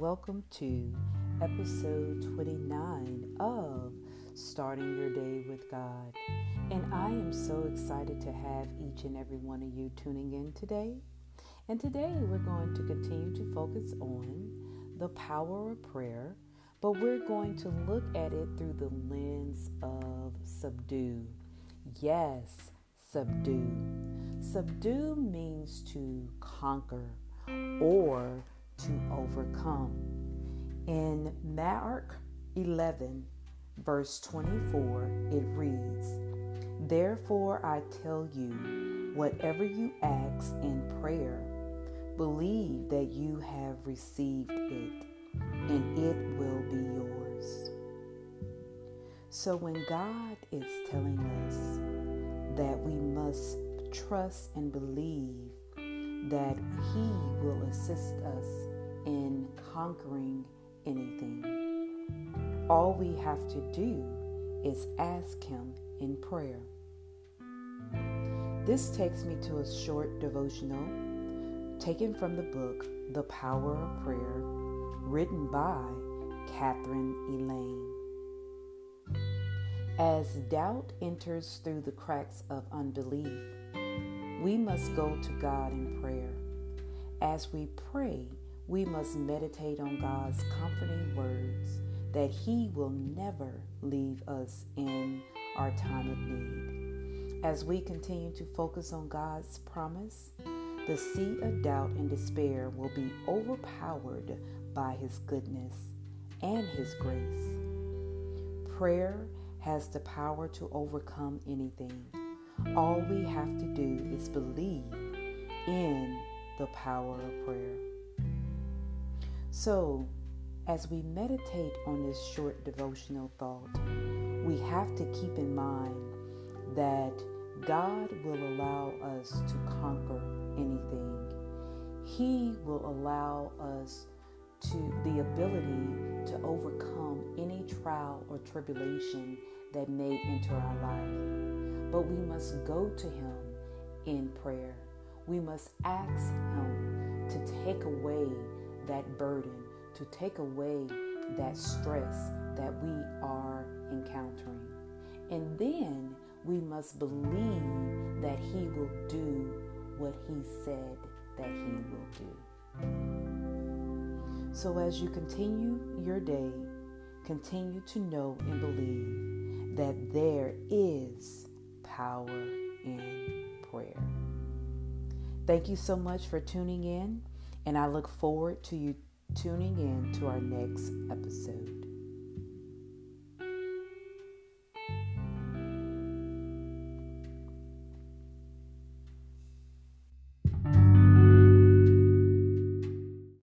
welcome to episode 29 of Starting Your Day with God. And I am so excited to have each and every one of you tuning in today. And today we're going to continue to focus on the power of prayer, but we're going to look at it through the lens of subdue. Yes, subdue. Subdue means to conquer or overcome. In Mark 11, verse 24, it reads, Therefore I tell you, whatever you ask in prayer, believe that you have received it, and it will be yours. So when God is telling us that we must trust and believe that He will assist us in conquering anything. All we have to do is ask Him in prayer. This takes me to a short devotional taken from the book The Power of Prayer, written by Catherine Elaine. As doubt enters through the cracks of unbelief, we must go to God in prayer. As we pray, we must meditate on God's comforting words that He will never leave us in our time of need. As we continue to focus on God's promise, the sea of doubt and despair will be overpowered by His goodness and His grace. Prayer has the power to overcome anything. All we have to do is believe in the power of prayer. So, as we meditate on this short devotional thought, we have to keep in mind that God will allow us to conquer anything. He will allow us to the ability to overcome any trial or tribulation that may enter our life. But we must go to Him in prayer. We must ask Him to take away that burden, to take away that stress that we are encountering. And then we must believe that He will do what He said that He will do. So as you continue your day, continue to know and believe that there is power in prayer. Thank you so much for tuning in, and I look forward to you tuning in to our next episode.